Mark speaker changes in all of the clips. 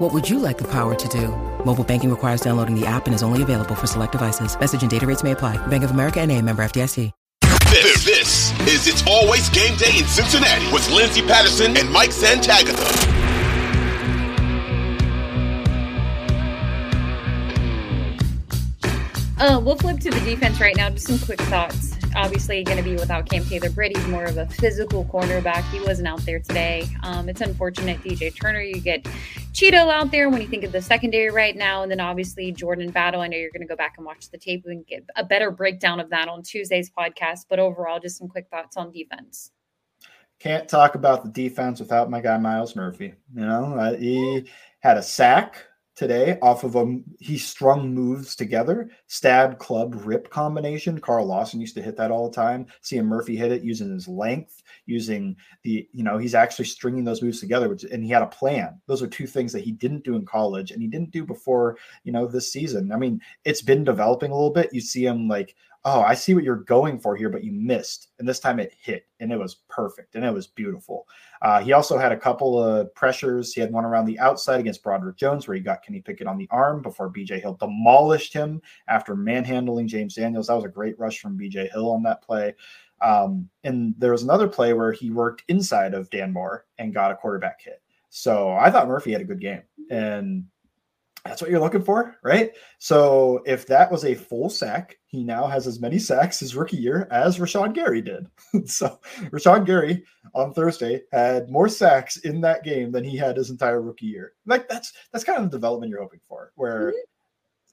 Speaker 1: What would you like the power to do? Mobile banking requires downloading the app and is only available for select devices. Message and data rates may apply. Bank of America and a member FDIC.
Speaker 2: This, this is It's Always Game Day in Cincinnati with Lindsay Patterson and Mike Santagata.
Speaker 3: Uh, we'll flip to the defense right now. Just some quick thoughts. Obviously, going to be without Cam Taylor Britt. He's more of a physical cornerback. He wasn't out there today. Um, it's unfortunate. DJ Turner, you get Cheeto out there when you think of the secondary right now, and then obviously Jordan Battle. I know you're going to go back and watch the tape and get a better breakdown of that on Tuesday's podcast. But overall, just some quick thoughts on defense.
Speaker 4: Can't talk about the defense without my guy Myles Murphy. You know, uh, he had a sack today off of a he strung moves together stab club rip combination. Carl lawson used to hit that all the time. Seeing murphy hit it using his length using the you know he's actually stringing those moves together which and he had a plan. Those are two things that he didn't do in college and he didn't do before you know this season. I mean it's been developing a little bit. You see him like oh, I see what you're going for here, but you missed. And this time it hit and it was perfect and it was beautiful. Uh, he also had a couple of pressures. He had one around the outside against Broderick Jones where he got Kenny Pickett on the arm before BJ Hill demolished him after manhandling James Daniels. That was a great rush from BJ Hill on that play. Um, and there was another play where he worked inside of Dan Moore and got a quarterback hit. So I thought Murphy had a good game. And that's what you're looking for, right? So if that was a full sack, he now has as many sacks his rookie year as Rashan Gary did. so Rashan Gary on Thursday had more sacks in that game than he had his entire rookie year. Like that's that's kind of the development you're hoping for. Where mm-hmm.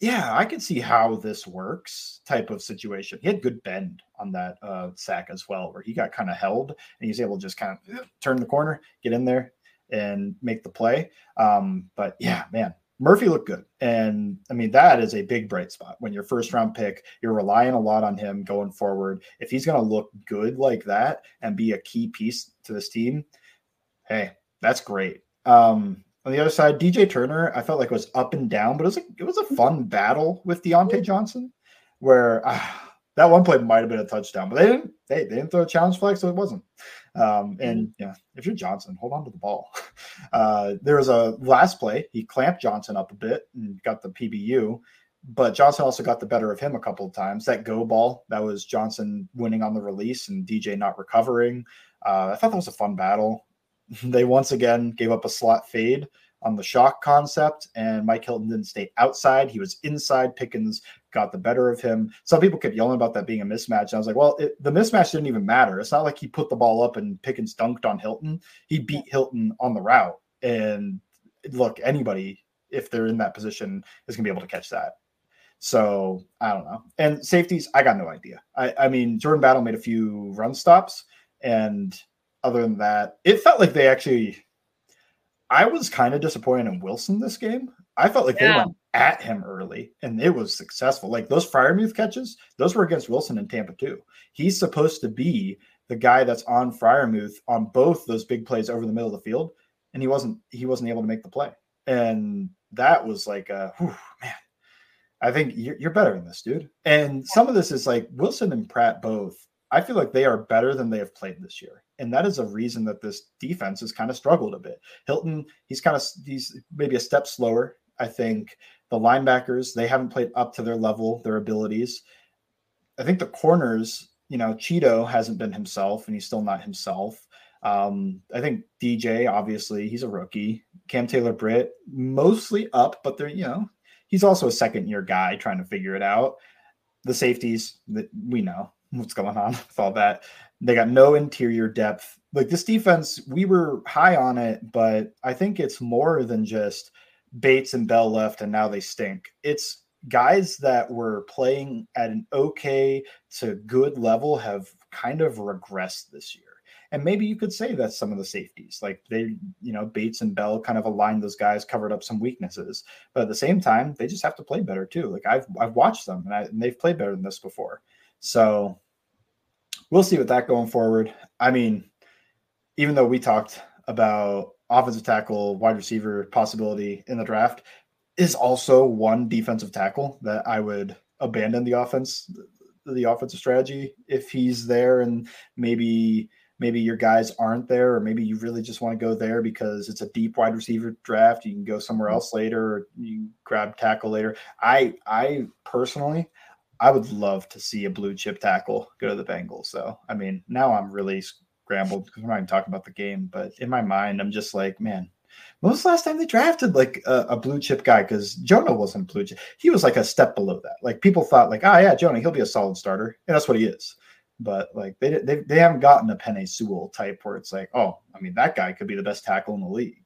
Speaker 4: yeah, I can see how this works type of situation. He had good bend on that uh, sack as well, where he got kind of held and he's able to just kind of turn the corner, get in there, and make the play. Um, but yeah, man, Murphy looked good. And I mean, that is a big bright spot. When your first round pick, you're relying a lot on him going forward. If he's going to look good like that and be a key piece to this team, hey, that's great. Um, on the other side, DJ Turner, I felt like was up and down, but it was a, it was a fun battle with Diontae Johnson where uh, that one play might have been a touchdown, but they didn't. They, they didn't throw a challenge flag, so it wasn't. Um, and mm-hmm. yeah, if you're Johnson, hold on to the ball. Uh, there was a last play. He clamped Johnson up a bit and got the PBU, but Johnson also got the better of him a couple of times. That go ball, that was Johnson winning on the release and DJ not recovering. Uh, I thought that was a fun battle. they once again gave up a slot fade on the shock concept, and Mike Hilton didn't stay outside. He was inside. Pickens got the better of him. Some people kept yelling about that being a mismatch. And I was like, well, it, the mismatch didn't even matter. It's not like he put the ball up and Pickens dunked on Hilton. He beat Hilton on the route. And look, anybody, if they're in that position, is going to be able to catch that. So I don't know. And safeties, I got no idea. I, I mean, Jordan Battle made a few run stops. And other than that, it felt like they actually I was kind of disappointed in Wilson this game. I felt like yeah. they went at him early and it was successful. Like those Freiermuth catches, those were against Wilson in Tampa too. He's supposed to be the guy that's on Freiermuth on both those big plays over the middle of the field, and he wasn't. He wasn't able to make the play, and that was like a whew, man. I think you're, you're better than this, dude. And some of this is like Wilson and Pratt both. I feel like they are better than they have played this year and that is a reason that this defense has kind of struggled a bit. Hilton, he's kind of he's maybe a step slower I think the linebackers, they haven't played up to their level, their abilities. I think the corners, you know, Cheeto hasn't been himself and he's still not himself. Um, I think DJ, obviously, he's a rookie. Cam Taylor Britt, mostly up, but they're, you know, he's also a second year guy trying to figure it out. The safeties that we know what's going on with all that. They got no interior depth. Like this defense, we were high on it, but I think it's more than just Bates and Bell left and now they stink. It's guys that were playing at an okay to good level have kind of regressed this year. And maybe you could say that's some of the safeties. Like they, you know, Bates and Bell kind of aligned those guys, covered up some weaknesses. But at the same time, they just have to play better too. Like I've I've watched them and, I, and they've played better than this before. So we'll see with that going forward. I mean, even though we talked about offensive tackle, wide receiver possibility in the draft, is also one defensive tackle that I would abandon the offense, the offensive strategy if he's there and maybe maybe your guys aren't there or maybe you really just want to go there because it's a deep wide receiver draft. You can go somewhere else later or you grab tackle later. I i personally i would love to see a blue chip tackle go to the bengals so i mean now i'm really scrambled because we're not even talking about the game but in my mind i'm just like man when was the last time they drafted like a, a blue chip guy? Because Jonah wasn't blue chip. He was like a step below that. Like people thought, like, oh yeah, Jonah, he'll be a solid starter, and that's what he is but like they they they haven't gotten a Penei Sewell type where it's like, oh, I mean that guy could be the best tackle in the league.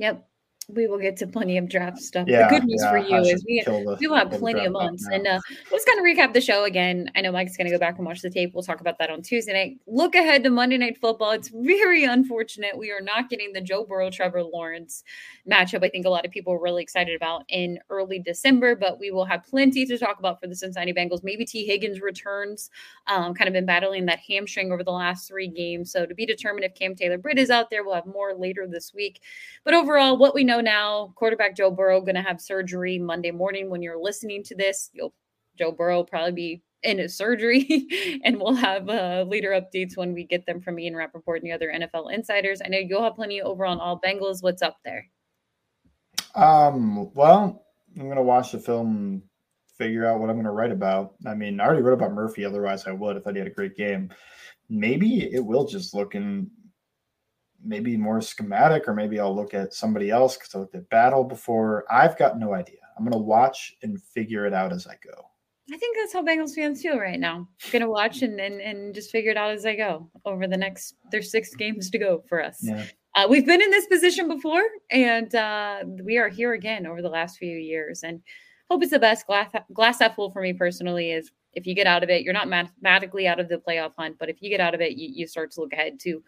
Speaker 3: Yep. We will get to plenty of draft stuff.
Speaker 4: Yeah,
Speaker 3: the good news
Speaker 4: yeah,
Speaker 3: for you is we,
Speaker 4: the,
Speaker 3: we will have plenty of months. And uh, let's kind of recap the show again. I know Mike's going to go back and watch the tape. We'll talk about that on Tuesday night. Look ahead to Monday Night Football. It's very unfortunate we are not getting the Joe Burrow Trevor Lawrence matchup. I think a lot of people are really excited about in early December, but we will have plenty to talk about for the Cincinnati Bengals. Maybe Tee Higgins returns. Um, kind of been battling that hamstring over the last three games. So to be determined if Cam Taylor Britt is out there, we'll have more later this week. But overall, what we know now, quarterback Joe Burrow going to have surgery Monday morning. When you're listening to this, you'll Joe Burrow will probably be in his surgery, and we'll have uh, later updates when we get them from Ian Rapoport and the other NFL insiders. I know you'll have plenty over on All Bengals. What's up there?
Speaker 4: Um, well, I'm gonna watch the film figure out what I'm gonna write about. I mean, I already wrote about Murphy, otherwise I would if I had a great game. Maybe it will just look in maybe more schematic, or maybe I'll look at somebody else because I looked at battle before. I've got no idea. I'm gonna watch and figure it out as I go.
Speaker 3: I think that's how Bengals fans feel right now. Gonna watch and, and and just figure it out as I go over the next. There's six games to go for us.
Speaker 4: Yeah.
Speaker 3: Uh, we've been in this position before, and uh, we are here again over the last few years. And hope it's the best. Glass glass half full for me personally is if you get out of it, you're not mathematically out of the playoff hunt, but if you get out of it, you, you start to look ahead to